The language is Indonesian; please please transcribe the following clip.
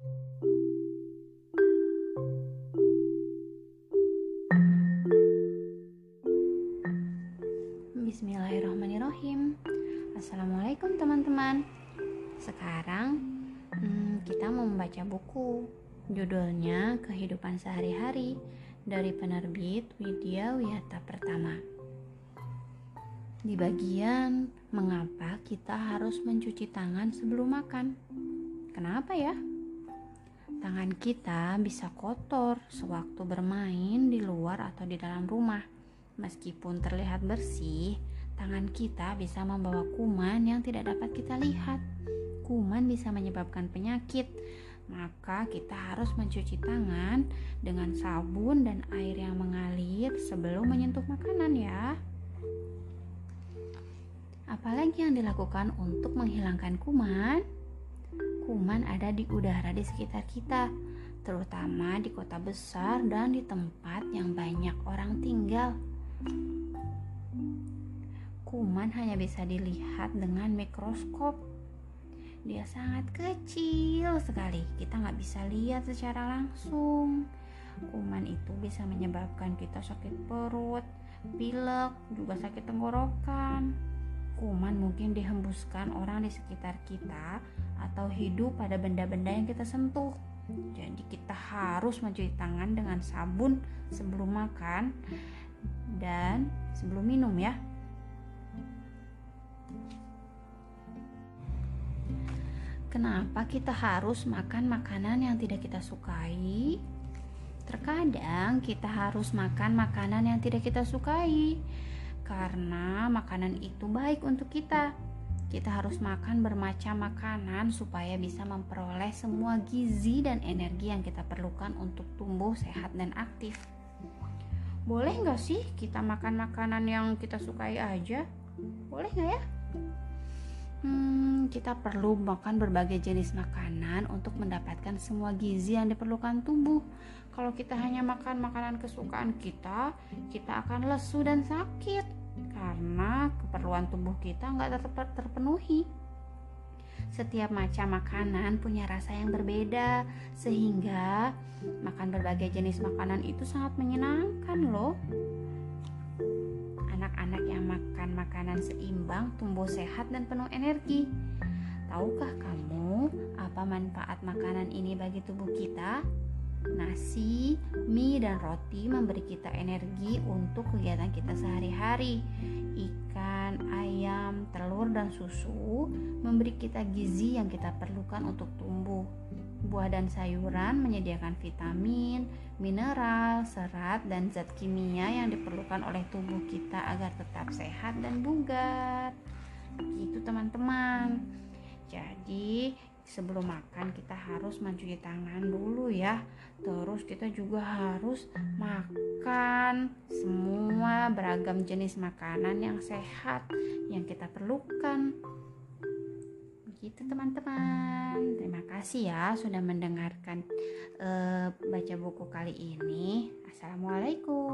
Bismillahirrahmanirrahim. Assalamualaikum teman-teman. Sekarang hmm, kita mau membaca buku. Judulnya Kehidupan Sehari-Hari Dari penerbit Widya Wiyata Pertama. Di bagian Mengapa kita harus mencuci tangan sebelum makan? Kenapa ya? Tangan kita bisa kotor sewaktu bermain di luar atau di dalam rumah Meskipun terlihat bersih, tangan kita bisa membawa kuman yang tidak dapat kita lihat. Kuman bisa menyebabkan penyakit, maka kita harus mencuci tangan dengan sabun dan air yang mengalir sebelum menyentuh makanan ya. Apalagi yang dilakukan untuk menghilangkan kuman? Kuman ada di udara di sekitar kita, terutama di kota besar dan di tempat yang banyak orang tinggal. Kuman hanya bisa dilihat dengan mikroskop. Dia sangat kecil sekali, kita nggak bisa lihat secara langsung. Kuman itu bisa menyebabkan kita sakit perut, pilek, juga sakit tenggorokan. Kuman mungkin dihembuskan orang di sekitar kita atau hidup pada benda-benda yang kita sentuh. Jadi kita harus mencuci tangan dengan sabun sebelum makan dan sebelum minum ya. Kenapa kita harus makan makanan yang tidak kita sukai? Terkadang kita harus makan makanan yang tidak kita sukai karena makanan itu baik untuk kita. Kita harus makan bermacam makanan supaya bisa memperoleh semua gizi dan energi yang kita perlukan untuk tumbuh sehat dan aktif. Boleh nggak sih kita makan makanan yang kita sukai aja? Boleh nggak ya? Hmm, kita perlu makan berbagai jenis makanan untuk mendapatkan semua gizi yang diperlukan tubuh kalau kita hanya makan makanan kesukaan kita kita akan lesu dan sakit karena keperluan tubuh kita nggak terpenuhi setiap macam makanan punya rasa yang berbeda, sehingga makan berbagai jenis makanan itu sangat menyenangkan, loh. Anak-anak yang makan makanan seimbang tumbuh sehat dan penuh energi. Tahukah kamu apa manfaat makanan ini bagi tubuh kita? Nasi, mie, dan roti memberi kita energi untuk kegiatan kita sehari-hari. Ikan, ayam, telur, dan susu memberi kita gizi yang kita perlukan untuk tumbuh. Buah dan sayuran menyediakan vitamin, mineral, serat, dan zat kimia yang diperlukan oleh tubuh kita agar tetap sehat dan bugar. Begitu, teman-teman. Jadi, sebelum makan kita harus mencuci tangan dulu ya. Terus kita juga harus makan semua beragam jenis makanan yang sehat yang kita perlukan. Begitu teman-teman. Terima kasih ya sudah mendengarkan uh, baca buku kali ini. Assalamualaikum